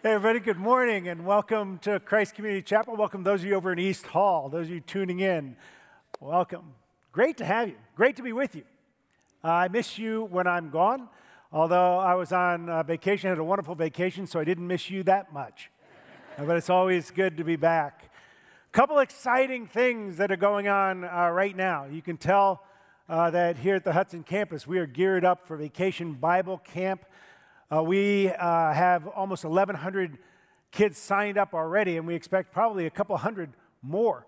Hey, everybody, good morning and welcome to Christ Community Chapel. Welcome those of you over in East Hall, those of you tuning in. Welcome. Great to have you. Great to be with you. Uh, I miss you when I'm gone, although I was on uh, vacation, had a wonderful vacation, so I didn't miss you that much. uh, but it's always good to be back. A couple exciting things that are going on uh, right now. You can tell uh, that here at the Hudson campus, we are geared up for Vacation Bible Camp. Uh, we uh, have almost 1,100 kids signed up already, and we expect probably a couple hundred more.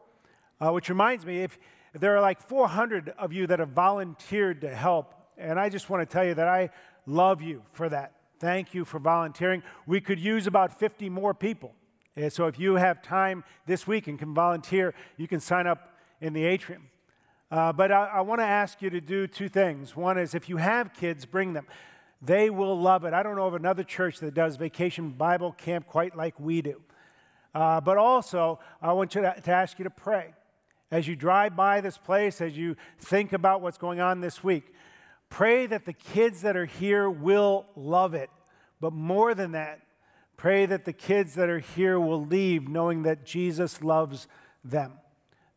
Uh, which reminds me, if, there are like 400 of you that have volunteered to help, and I just want to tell you that I love you for that. Thank you for volunteering. We could use about 50 more people. And so if you have time this week and can volunteer, you can sign up in the atrium. Uh, but I, I want to ask you to do two things. One is if you have kids, bring them. They will love it. I don't know of another church that does vacation Bible camp quite like we do. Uh, but also, I want you to, to ask you to pray. As you drive by this place, as you think about what's going on this week, pray that the kids that are here will love it. But more than that, pray that the kids that are here will leave knowing that Jesus loves them.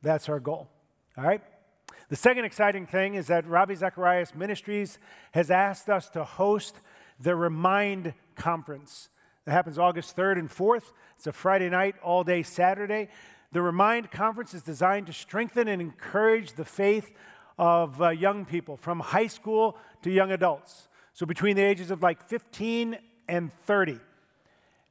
That's our goal. All right? The second exciting thing is that Ravi Zacharias Ministries has asked us to host the Remind Conference. That happens August 3rd and 4th. It's a Friday night, all day Saturday. The Remind Conference is designed to strengthen and encourage the faith of uh, young people from high school to young adults. So between the ages of like 15 and 30.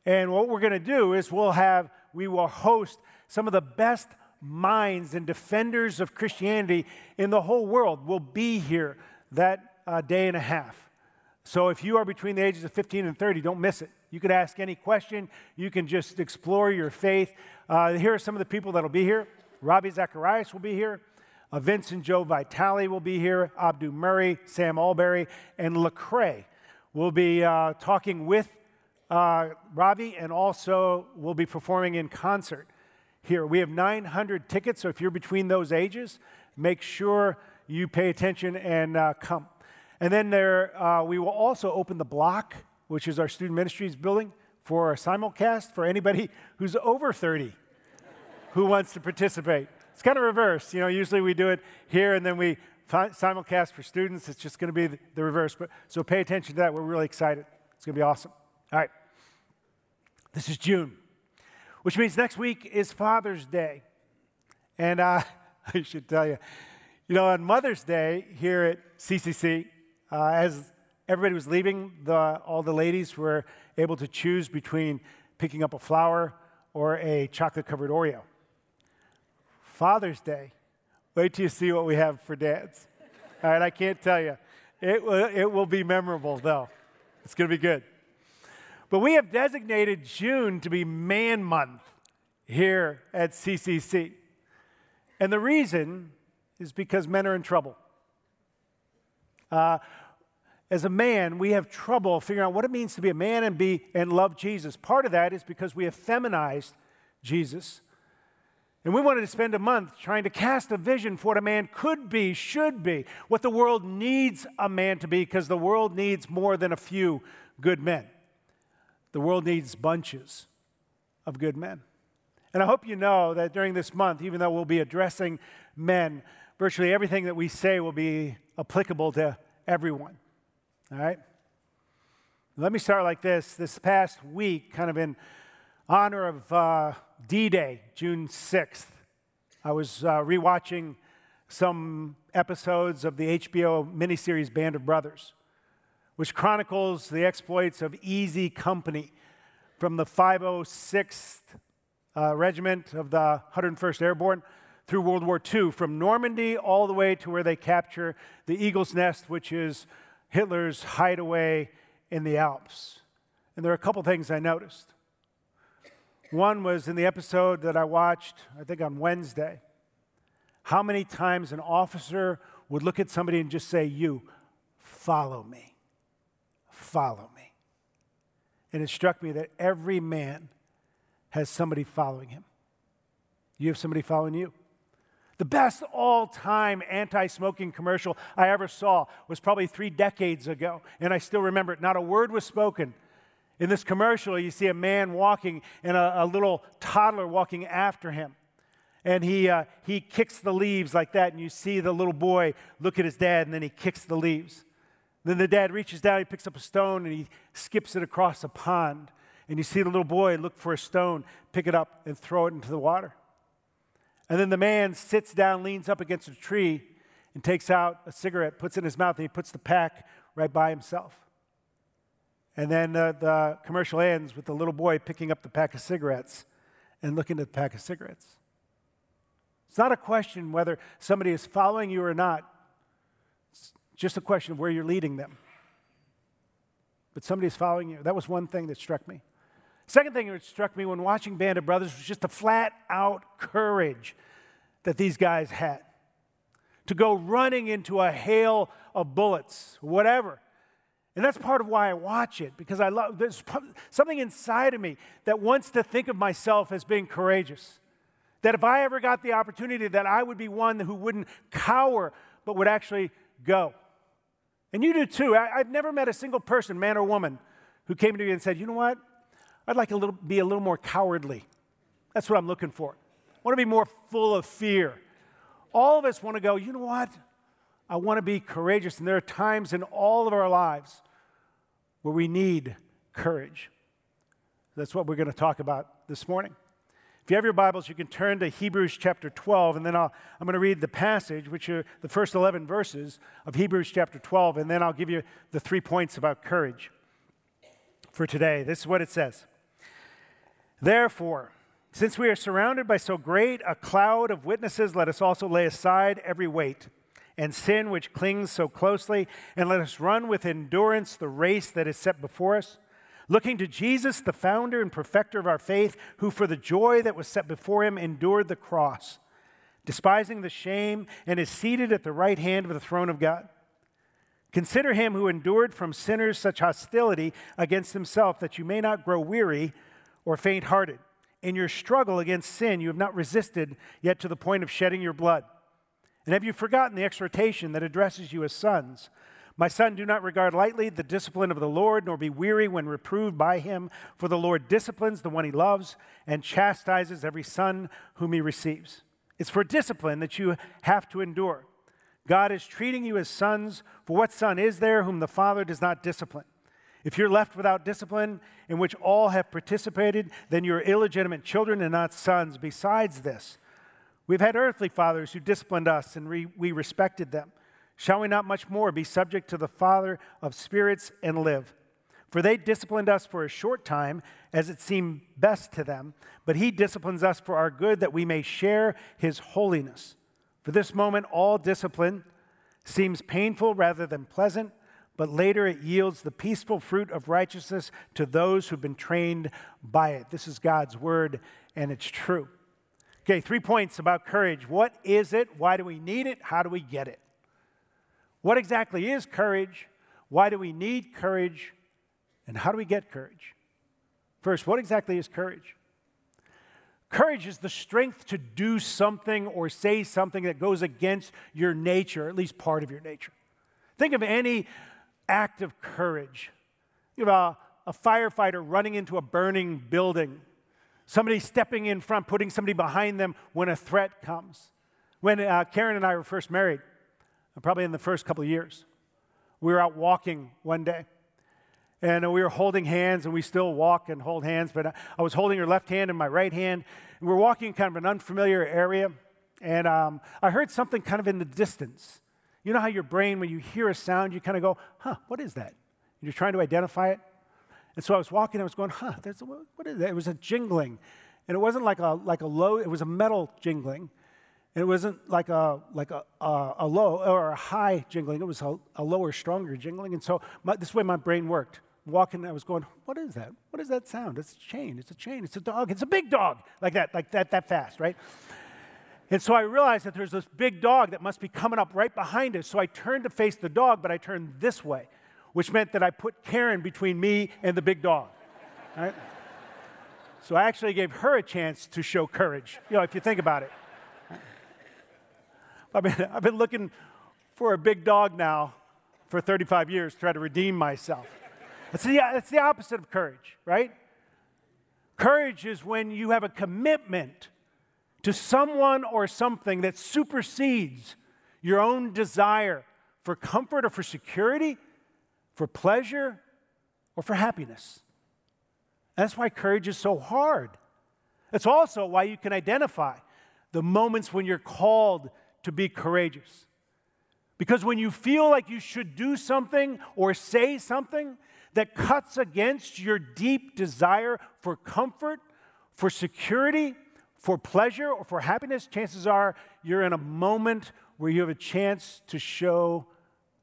And what we're going to do is we'll have, we will host some of the best minds and defenders of Christianity in the whole world will be here that uh, day and a half. So if you are between the ages of 15 and 30, don't miss it. You could ask any question, you can just explore your faith. Uh, here are some of the people that will be here Ravi Zacharias will be here. Uh, Vincent Joe Vitale will be here. Abdu Murray, Sam Allberry, and Lecrae will be uh, talking with uh, Ravi and also will be performing in concert here. We have 900 tickets, so if you're between those ages, make sure you pay attention and uh, come. And then there, uh, we will also open the block, which is our student ministries building, for a simulcast for anybody who's over 30 who wants to participate. It's kind of reverse. You know, usually we do it here and then we simulcast for students. It's just going to be the, reverse. But, so pay attention to that. We're really excited. It's going to be awesome. All right. This is June which means next week is Father's Day. And uh, I should tell you, you know, on Mother's Day here at CCC, uh, as everybody was leaving, the, all the ladies were able to choose between picking up a flower or a chocolate covered Oreo. Father's Day, wait till you see what we have for dads. All right, I can't tell you. It will, it will be memorable, though. It's going to be good. But we have designated June to be Man Month here at CCC. And the reason is because men are in trouble. Uh, as a man, we have trouble figuring out what it means to be a man and be and love Jesus. Part of that is because we have feminized Jesus. And we wanted to spend a month trying to cast a vision for what a man could be, should be, what the world needs a man to be, because the world needs more than a few good men. The world needs bunches of good men. And I hope you know that during this month, even though we'll be addressing men, virtually everything that we say will be applicable to everyone. All right? Let me start like this. This past week, kind of in honor of uh, D Day, June 6th, I was uh, rewatching some episodes of the HBO miniseries Band of Brothers which chronicles the exploits of Easy Company from the 506th uh, Regiment of the 101st Airborne through World War II, from Normandy all the way to where they capture the Eagle's Nest, which is Hitler's hideaway in the Alps. And there are a couple things I noticed. One was in the episode that I watched, I think on Wednesday, how many times an officer would look at somebody and just say, You, follow me follow me. And it struck me that every man has somebody following him. You have somebody following you. The best all time anti smoking commercial I ever saw was probably three decades ago, and I still remember it. Not a word was spoken. In this commercial, you see a man walking and a, a little toddler walking after him. And he, uh, he kicks the leaves like that, and you see the little boy look at his dad, and then he kicks the leaves. Then the dad reaches down, he picks up a stone, and he skips it across a pond. And you see the little boy look for a stone, pick it up, and throw it into the water. And then the man sits down, leans up against a tree, and takes out a cigarette, puts it in his mouth, and he puts the pack right by himself. And then uh, the commercial ends with the little boy picking up the pack of cigarettes and looking at the pack of cigarettes. It's not a question whether somebody is following you or not, it's just a question of where you're leading them. But somebody is following you. That was one thing that struck me. Second thing that struck me when watching Band of Brothers was just the flat out courage that these guys had to go running into a hail of bullets, whatever. And that's part of why I watch it, because I love, there's something inside of me that wants to think of myself as being courageous. That if I ever got the opportunity, that I would be one who wouldn't cower, but would actually go. And you do too. I, have never met a single person, man or woman, who came to me and said, you know what? I'd like to be a little more cowardly. That's what I'm looking for. I want to be more full of fear. All of us want to go, you know what? I want to be courageous. And there are times in all of our lives where we need courage. That's what we're going to talk about this morning. If you have your Bibles, you can turn to Hebrews chapter 12, and then i am going to read the passage, which are the first 11 verses of Hebrews chapter 12, and then I'll give you the three points about courage for today. This is what it says Therefore, since we are surrounded by so great a cloud of witnesses, let us also lay aside every weight and sin which clings so closely, and let us run with endurance the race that is set before us, looking to Jesus, the founder and perfecter of our faith, who for the joy that was set before him endured the cross, despising the shame, and is seated at the right hand of the throne of God. Consider him who endured from sinners such hostility against himself, that you may not grow weary or faint hearted. In your struggle against sin, you have not resisted yet to the point of shedding your blood. And have you forgotten the exhortation that addresses you as sons? My son, do not regard lightly the discipline of the Lord, nor be weary when reproved by him, for the Lord disciplines the one he loves and chastises every son whom he receives. It's for discipline that you have to endure. God is treating you as sons, for what son is there whom the Father does not discipline? If you're left without discipline, in which all have participated, then you're illegitimate children and not sons. Besides this, we've had earthly fathers who disciplined us and we, respected them. Shall we not much more be subject to the Father of spirits and live? For they disciplined us for a short time, as it seemed best to them, but he disciplines us for our good, that we may share his holiness. For this moment, all discipline seems painful rather than pleasant but later it yields the peaceful fruit of righteousness to those who've been trained by it. This is God's word, and it's true. Okay, three points about courage. What is it? Why do we need it? How do we get it? What exactly is courage? Why do we need courage? And how do we get courage? First, what exactly is courage? Courage is the strength to do something or say something that goes against your nature, at least part of your nature. Think of any act of courage. You have a, a firefighter running into a burning building, somebody stepping in front, putting somebody behind them when a threat comes. When uh, Karen and I were first married, probably in the first couple of years, we were out walking one day. And we were holding hands, and we still walk and hold hands, but I was holding her left hand in my right hand. And we are walking kind of an unfamiliar area, and um, I heard something kind of in the distance. You know how your brain, when you hear a sound, you kind of go, huh, what is that? And you're trying to identify it. And so I was walking, I was going, huh, there's a, what is that? It was a jingling. And it wasn't like a, like a low, it was a metal jingling. And it wasn't like a, like a, a, a low or a high jingling. It was a, a lower, stronger jingling. And so my, this way my brain worked. Walking, I was going, what is that? What is that sound? It's a chain. It's a chain. It's a dog. It's a big dog. Like that, like that, that fast, right? And so I realized that there's this big dog that must be coming up right behind us. So I turned to face the dog, but I turned this way, which meant that I put Karen between me and the big dog. Right? So I actually gave her a chance to show courage, you know, if you think about it. I've been, I've been looking for a big dog now for 35 years to try to redeem myself. It's the, that's the opposite of courage, right? Courage is when you have a commitment to someone or something that supersedes your own desire for comfort or for security, for pleasure, or for happiness. That's why courage is so hard. It's also why you can identify the moments when you're called to be courageous. Because when you feel like you should do something or say something that cuts against your deep desire for comfort, for security, for pleasure, or for happiness, chances are you're in a moment where you have a chance to show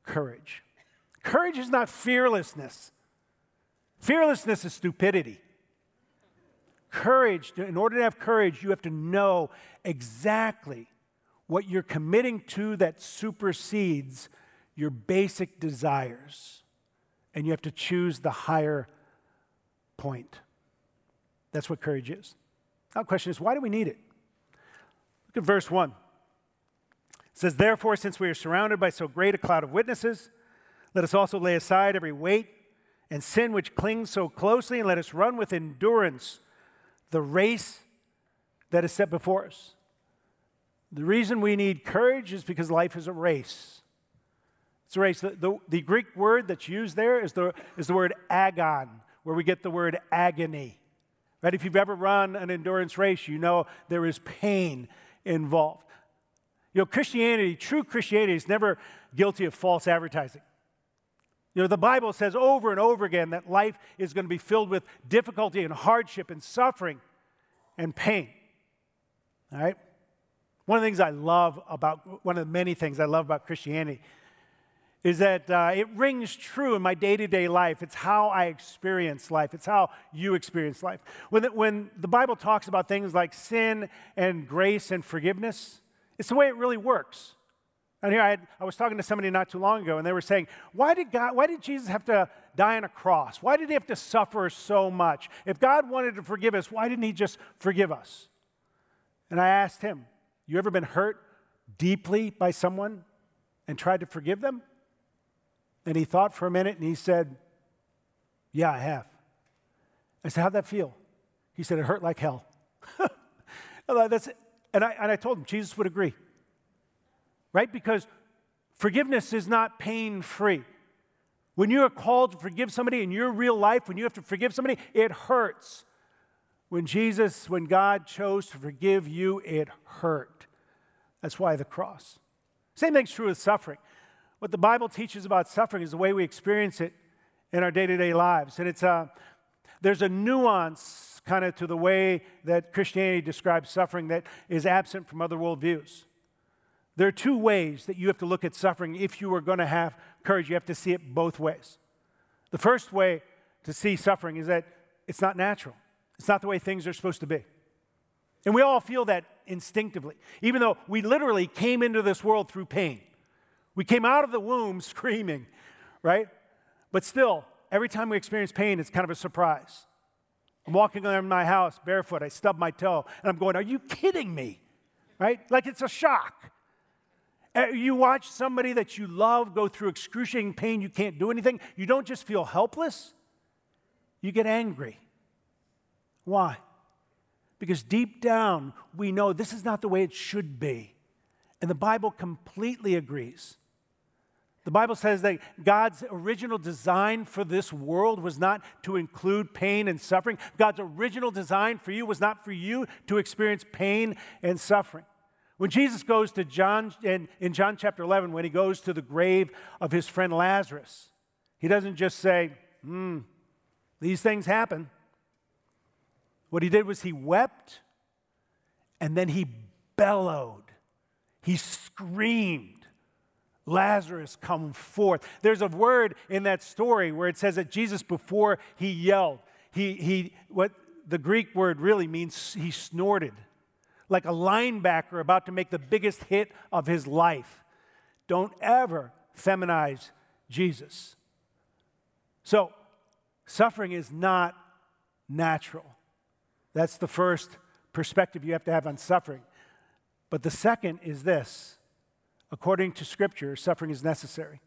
courage. Courage is not fearlessness, fearlessness is stupidity. Courage, in order to have courage, you have to know exactly what you're committing to that supersedes your basic desires. And you have to choose the higher point. That's what courage is. Now, the question is why do we need it? Look at verse 1. It says, Therefore, since we are surrounded by so great a cloud of witnesses, let us also lay aside every weight and sin which clings so closely, and let us run with endurance the race that is set before us. The reason we need courage is because life is a race. It's a race. The, the, the, Greek word that's used there is the, is the word agon, where we get the word agony. Right? If you've ever run an endurance race, you know there is pain involved. You know, Christianity, true Christianity, is never guilty of false advertising. You know, the Bible says over and over again that life is going to be filled with difficulty and hardship and suffering and pain. All right? One of the things I love about, one of the many things I love about Christianity is that uh, it rings true in my day to day life. It's how I experience life, it's how you experience life. When the, when the Bible talks about things like sin and grace and forgiveness, it's the way it really works. And here I, had, I was talking to somebody not too long ago, and they were saying, why did, God, why did Jesus have to die on a cross? Why did he have to suffer so much? If God wanted to forgive us, why didn't he just forgive us? And I asked him, You ever been hurt deeply by someone and tried to forgive them? And he thought for a minute and he said, Yeah, I have. I said, How'd that feel? He said, It hurt like hell. That's, and, I, and I told him, Jesus would agree right? Because forgiveness is not pain free. When you are called to forgive somebody in your real life, when you have to forgive somebody, it hurts. When Jesus, when God chose to forgive you, it hurt. That's why the cross. Same thing's true with suffering. What the Bible teaches about suffering is the way we experience it in our day to day lives. And it's a, uh, there's a nuance kind of to the way that Christianity describes suffering that is absent from other worldviews. There are two ways that you have to look at suffering if you are going to have courage. You have to see it both ways. The first way to see suffering is that it's not natural, it's not the way things are supposed to be. And we all feel that instinctively, even though we literally came into this world through pain. We came out of the womb screaming, right? But still, every time we experience pain, it's kind of a surprise. I'm walking around my house barefoot, I stub my toe, and I'm going, Are you kidding me? Right? Like it's a shock. Uh, you watch somebody that you love go through excruciating pain, you can't do anything. You don't just feel helpless, you get angry. Why? Because deep down, we know this is not the way it should be. And the Bible completely agrees. The Bible says that God's original design for this world was not to include pain and suffering. God's original design for you was not for you to experience pain and suffering. When Jesus goes to John, in, in John chapter 11, when he goes to the grave of his friend Lazarus, he doesn't just say, hmm, these things happen. What he did was he wept and then he bellowed. He screamed, Lazarus, come forth. There's a word in that story where it says that Jesus, before he yelled, he, he, what the Greek word really means, he snorted like a linebacker about to make the biggest hit of his life. Don't ever feminize Jesus. So, suffering is not natural. That's the first perspective you have to have on suffering. But the second is this according to Scripture, suffering is necessary.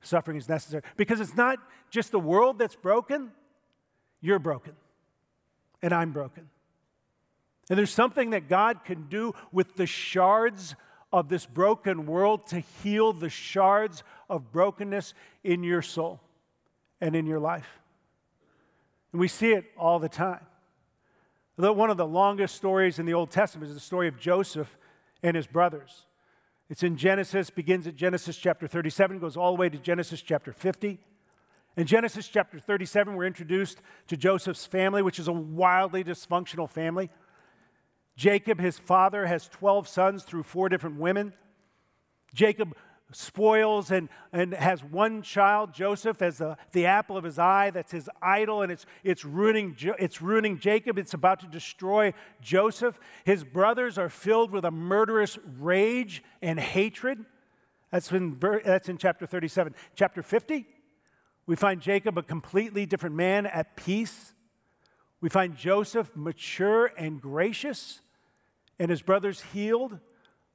suffering is necessary. Because it's not just the world that's broken, you're broken, and I'm broken. And there's something that God can do with the shards of this broken world to heal the shards of brokenness in your soul and in your life. And we see it all the time. One of the longest stories in the Old Testament is the story of Joseph and his brothers. It's in Genesis, begins at Genesis chapter 37, goes all the way to Genesis chapter 50. In Genesis chapter 37, we're introduced to Joseph's family, which is a wildly dysfunctional family. Jacob, his father, has 12 sons through four different women. Jacob spoils and, and has one child, Joseph, as the, the apple of his eye. That's his idol, and it's, it's, ruining, it's ruining Jacob. It's about to destroy Joseph. His brothers are filled with a murderous rage and hatred. That's in, that's in chapter 37. Chapter 50, we find Jacob a completely different man at peace. We find Joseph mature and gracious, and his brothers healed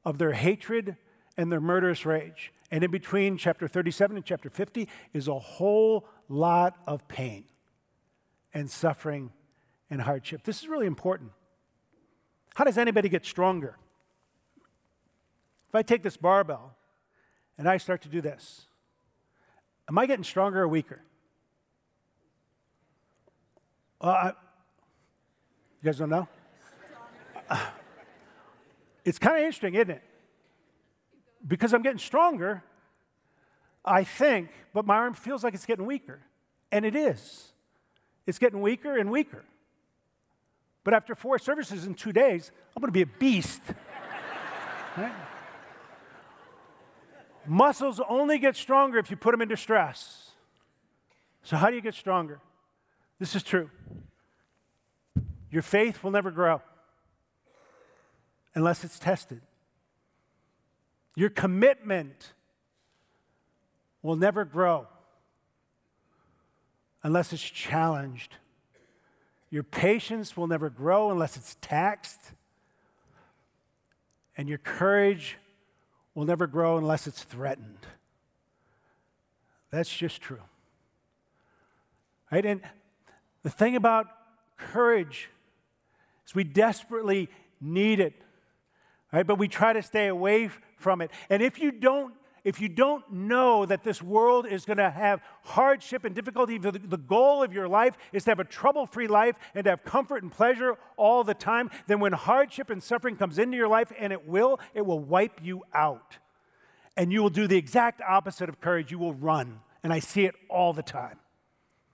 of their hatred and their murderous rage. And in between chapter 37 and chapter 50 is a whole lot of pain and suffering and hardship. This is really important. How does anybody get stronger? If I take this barbell and I start to do this, am I getting stronger or weaker? Uh, I, you guys don't know? it's kind of interesting, isn't it? Because I'm getting stronger, I think, but my arm feels like it's getting weaker. And it is. It's getting weaker and weaker. But after four services in two days, I'm going to be a beast. right? Muscles only get stronger if you put them into stress. So, how do you get stronger? This is true. Your faith will never grow unless it's tested. Your commitment will never grow unless it's challenged. Your patience will never grow unless it's taxed. And your courage will never grow unless it's threatened. That's just true. Right? And the thing about courage is we desperately need it. Right? But we try to stay away from it. And if you don't if you don't know that this world is going to have hardship and difficulty, the, the goal of your life is to have a trouble free life and to have comfort and pleasure all the time, then when hardship and suffering comes into your life, and it will, it will wipe you out. And you will do the exact opposite of courage. You will run. And I see it all the time.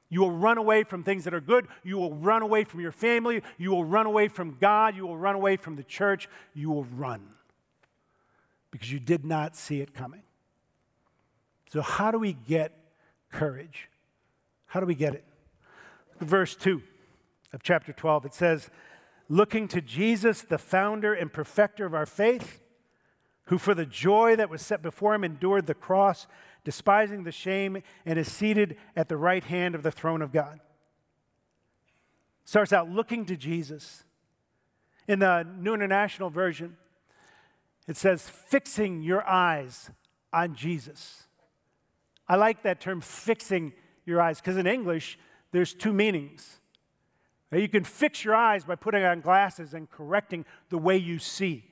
You will run away from things that are good. You will run away from your family. You will run away from God. You will run away from the church. You will run because you did not see it coming. So, how do we get courage? How do we get it? Verse 2 of chapter 12, it says, Looking to Jesus, the founder and perfecter of our faith, who for the joy that was set before him endured the cross, despising the shame, and is seated at the right hand of the throne of God. Starts out looking to Jesus. In the New International Version, it says, fixing your eyes on Jesus. I like that term, fixing your eyes, because in English, there's two meanings. You can fix your eyes by putting on glasses and correcting the way you see.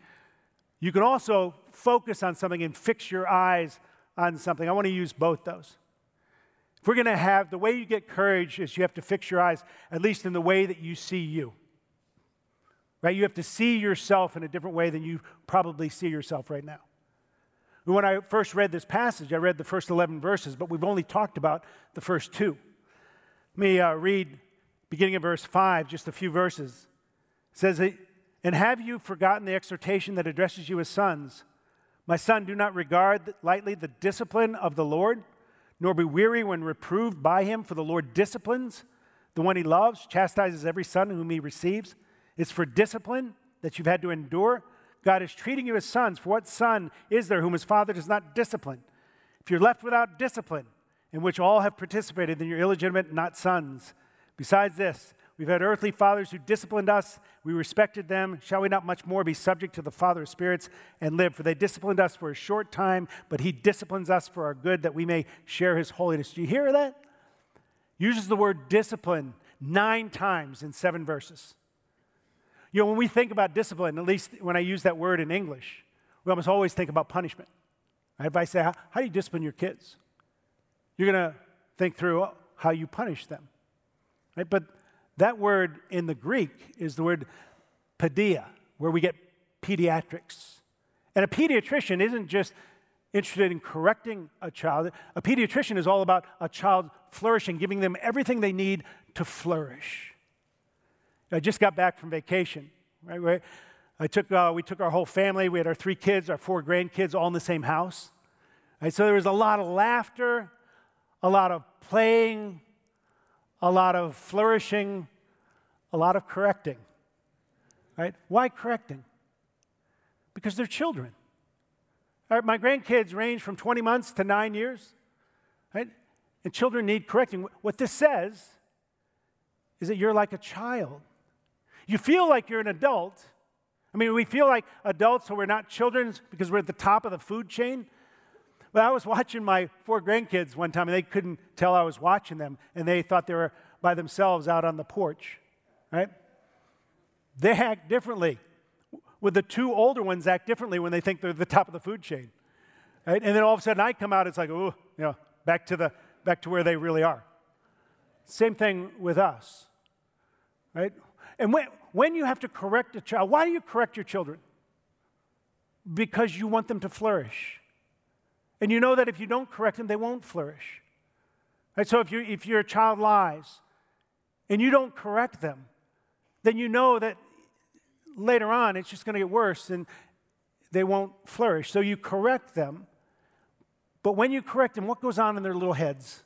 You can also focus on something and fix your eyes on something. I want to use both those. If we're going to have the way you get courage is you have to fix your eyes, at least in the way that you see you right? You have to see yourself in a different way than you probably see yourself right now. When I first read this passage, I read the first 11 verses, but we've only talked about the first two. Let me uh, read beginning of verse 5, just a few verses. It says, And have you forgotten the exhortation that addresses you as sons? My son, do not regard lightly the discipline of the Lord, nor be weary when reproved by him, for the Lord disciplines the one he loves, chastises every son whom he receives. It's for discipline that you've had to endure. God is treating you as sons. For what son is there whom his father does not discipline? If you're left without discipline, in which all have participated, then you're illegitimate, not sons. Besides this, We've had earthly fathers who disciplined us. We respected them. Shall we not much more be subject to the Father of spirits and live? For they disciplined us for a short time, but He disciplines us for our good that we may share His holiness. Do you hear that? Uses the word discipline nine times in seven verses. You know, when we think about discipline, at least when I use that word in English, we almost always think about punishment. Right? If I say, how, do you discipline your kids? You're going to think through oh, how you punish them. Right? But that word in the Greek is the word paideia, where we get pediatrics. And a pediatrician isn't just interested in correcting a child, a pediatrician is all about a child flourishing, giving them everything they need to flourish. I just got back from vacation, right? I took, uh, we took our whole family. We had our three kids, our four grandkids, all in the same house. Right? So there was a lot of laughter, a lot of playing, a lot of flourishing, a lot of correcting. Right? Why correcting? Because they're children. My grandkids range from 20 months to nine years. Right? And children need correcting. What this says is that you're like a child. You feel like you're an adult. I mean, we feel like adults, so we're not children because we're at the top of the food chain. But I was watching my four grandkids one time, and they couldn't tell I was watching them, and they thought they were by themselves out on the porch, right? They act differently. With the two older ones act differently when they think they're at the top of the food chain, right? And then all of a sudden I come out, it's like, oh, you know, back to the back to where they really are. Same thing with us, right? And when, when you have to correct a child, why do you correct your children? Because you want them to flourish. And you know that if you don't correct them, they won't flourish. Right? So if, you, if your child lies and you don't correct them, then you know that later on it's just going to get worse and they won't flourish. So you correct them. But when you correct them, what goes on in their little heads?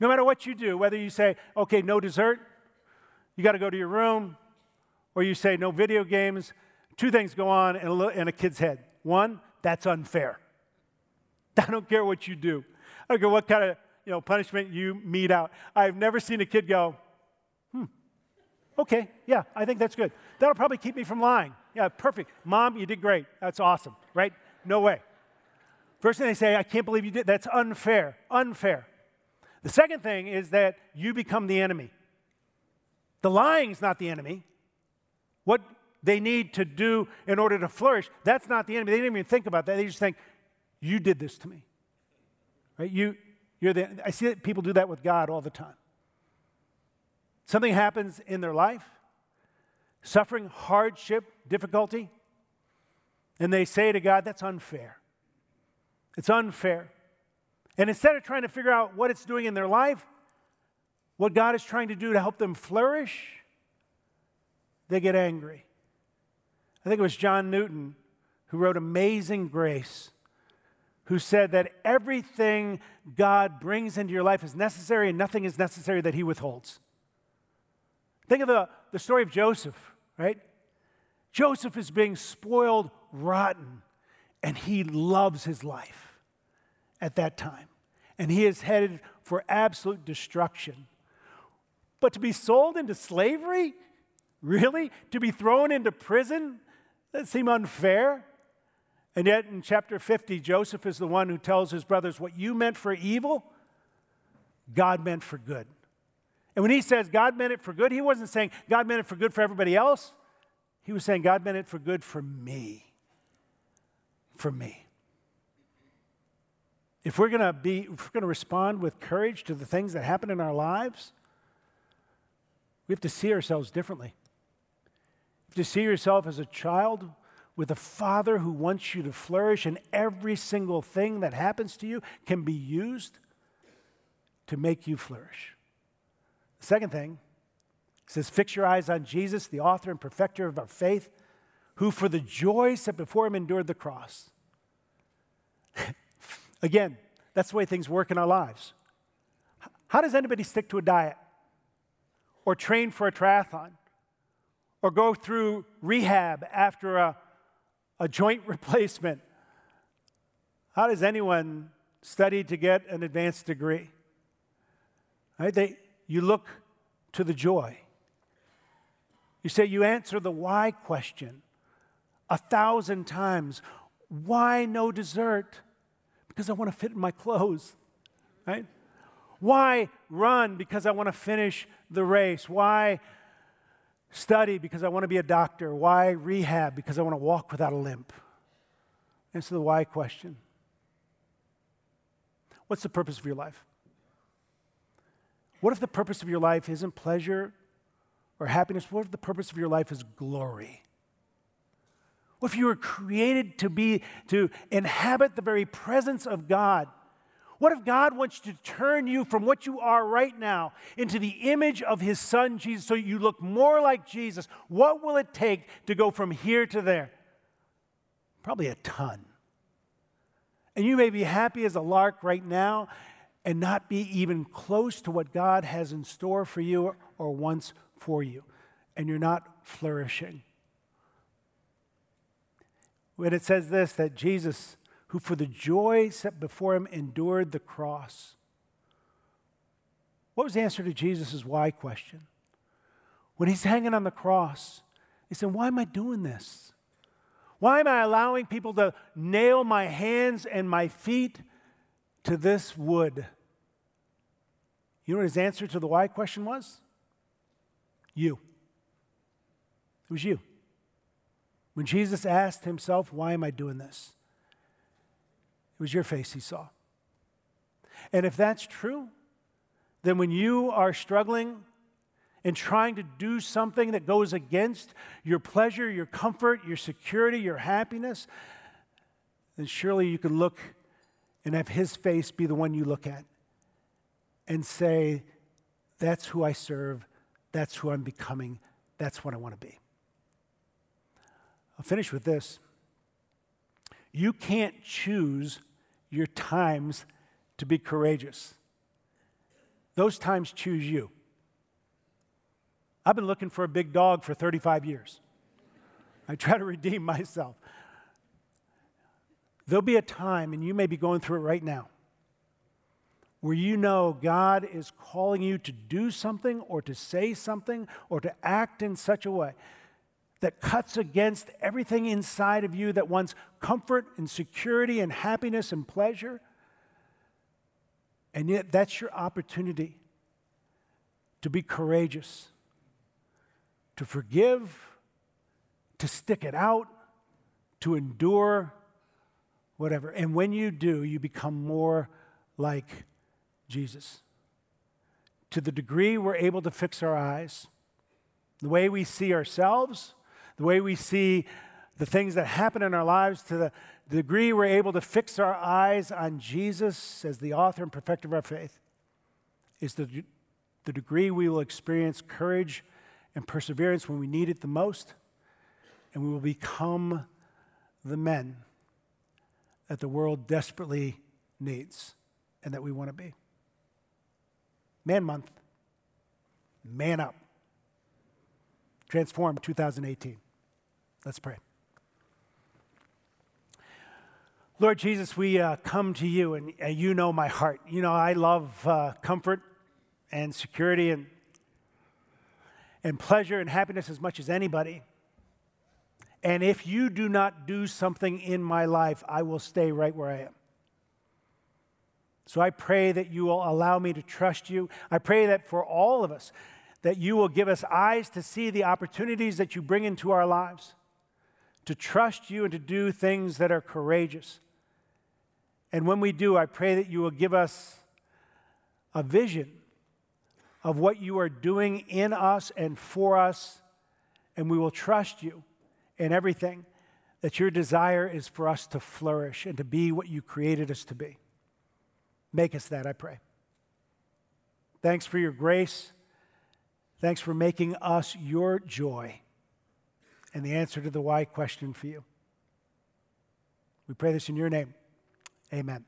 No matter what you do, whether you say, okay, no dessert, you got to go to your room, or you say no video games, two things go on in a, in a kid's head. One, that's unfair. I don't care what you do. I don't care what kind of you know, punishment you mete out. I've never seen a kid go, hmm, okay, yeah, I think that's good. That'll probably keep me from lying. Yeah, perfect. Mom, you did great. That's awesome, right? No way. First thing they say, I can't believe you did. That's unfair. Unfair. The second thing is that you become the enemy. The lying's not the enemy. What they need to do in order to flourish, that's not the enemy. They didn't even think about that. They just think, you did this to me. Right? You, you're the, I see that people do that with God all the time. Something happens in their life, suffering, hardship, difficulty, and they say to God, that's unfair. It's unfair. And instead of trying to figure out what it's doing in their life, what God is trying to do to help them flourish, they get angry. I think it was John Newton who wrote Amazing Grace who said that everything God brings into your life is necessary and nothing is necessary that he withholds. Think of the, the story of Joseph, right? Joseph is being spoiled rotten, and he loves his life at that time. And he is headed for absolute destruction. But to be sold into slavery? Really? To be thrown into prison? That seem unfair? And yet, in chapter 50, Joseph is the one who tells his brothers, What you meant for evil, God meant for good. And when he says God meant it for good, he wasn't saying God meant it for good for everybody else. He was saying God meant it for good for me. For me. If we're going to be, if we're going to respond with courage to the things that happen in our lives, we have to see ourselves differently. To see yourself as a child with a father who wants you to flourish, and every single thing that happens to you can be used to make you flourish. The second thing says, Fix your eyes on Jesus, the author and perfecter of our faith, who for the joy set before him endured the cross. Again, that's the way things work in our lives. How does anybody stick to a diet or train for a triathlon or go through rehab after a a joint replacement. How does anyone study to get an advanced degree? Right? They, you look to the joy. You say you answer the why question a thousand times. Why no dessert? Because I want to fit in my clothes, right? Why run? Because I want to finish the race. Why study? Because I want to be a doctor. Why rehab? Because I want to walk without a limp. Answer the why question. What's the purpose of your life? What if the purpose of your life isn't pleasure or happiness? What if the purpose of your life is glory? What if you were created to be, to inhabit the very presence of God? What if God wants to turn you from what you are right now into the image of his son Jesus so you look more like Jesus? What will it take to go from here to there? Probably a ton. And you may be happy as a lark right now and not be even close to what God has in store for you or wants for you. And you're not flourishing. When it says this, that Jesus who for the joy set before him endured the cross. What was the answer to Jesus' why question? When he's hanging on the cross, he said, Why am I doing this? Why am I allowing people to nail my hands and my feet to this wood? You know what his answer to the why question was? You. It was you. When Jesus asked himself, Why am I doing this? It was your face he saw. And if that's true, then when you are struggling and trying to do something that goes against your pleasure, your comfort, your security, your happiness, then surely you can look and have his face be the one you look at and say, That's who I serve, that's who I'm becoming, that's what I want to be. I'll finish with this. You can't choose your times to be courageous. Those times choose you. I've been looking for a big dog for 35 years. I try to redeem myself. There'll be a time, and you may be going through it right now, where you know God is calling you to do something or to say something or to act in such a way that cuts against everything inside of you that wants comfort and security and happiness and pleasure. And yet, that's your opportunity to be courageous, to forgive, to stick it out, to endure, whatever. And when you do, you become more like Jesus. To the degree we're able to fix our eyes, the way we see ourselves, the way we see the things that happen in our lives, to the degree we're able to fix our eyes on Jesus as the author and perfecter of our faith, is the, the degree we will experience courage and perseverance when we need it the most, and we will become the men that the world desperately needs and that we want to be. Man Month, man up. Transform 2018. Let's pray. Lord Jesus, we uh, come to you, and uh, you know my heart. You know, I love uh, comfort and security and, and pleasure and happiness as much as anybody. And if you do not do something in my life, I will stay right where I am. So I pray that you will allow me to trust you. I pray that for all of us, that you will give us eyes to see the opportunities that you bring into our lives to trust you and to do things that are courageous. And when we do, I pray that you will give us a vision of what you are doing in us and for us, and we will trust you in everything that your desire is for us to flourish and to be what you created us to be. Make us that, I pray. Thanks for your grace. Thanks for making us your joy and the answer to the why question for you. We pray this in your name. Amen.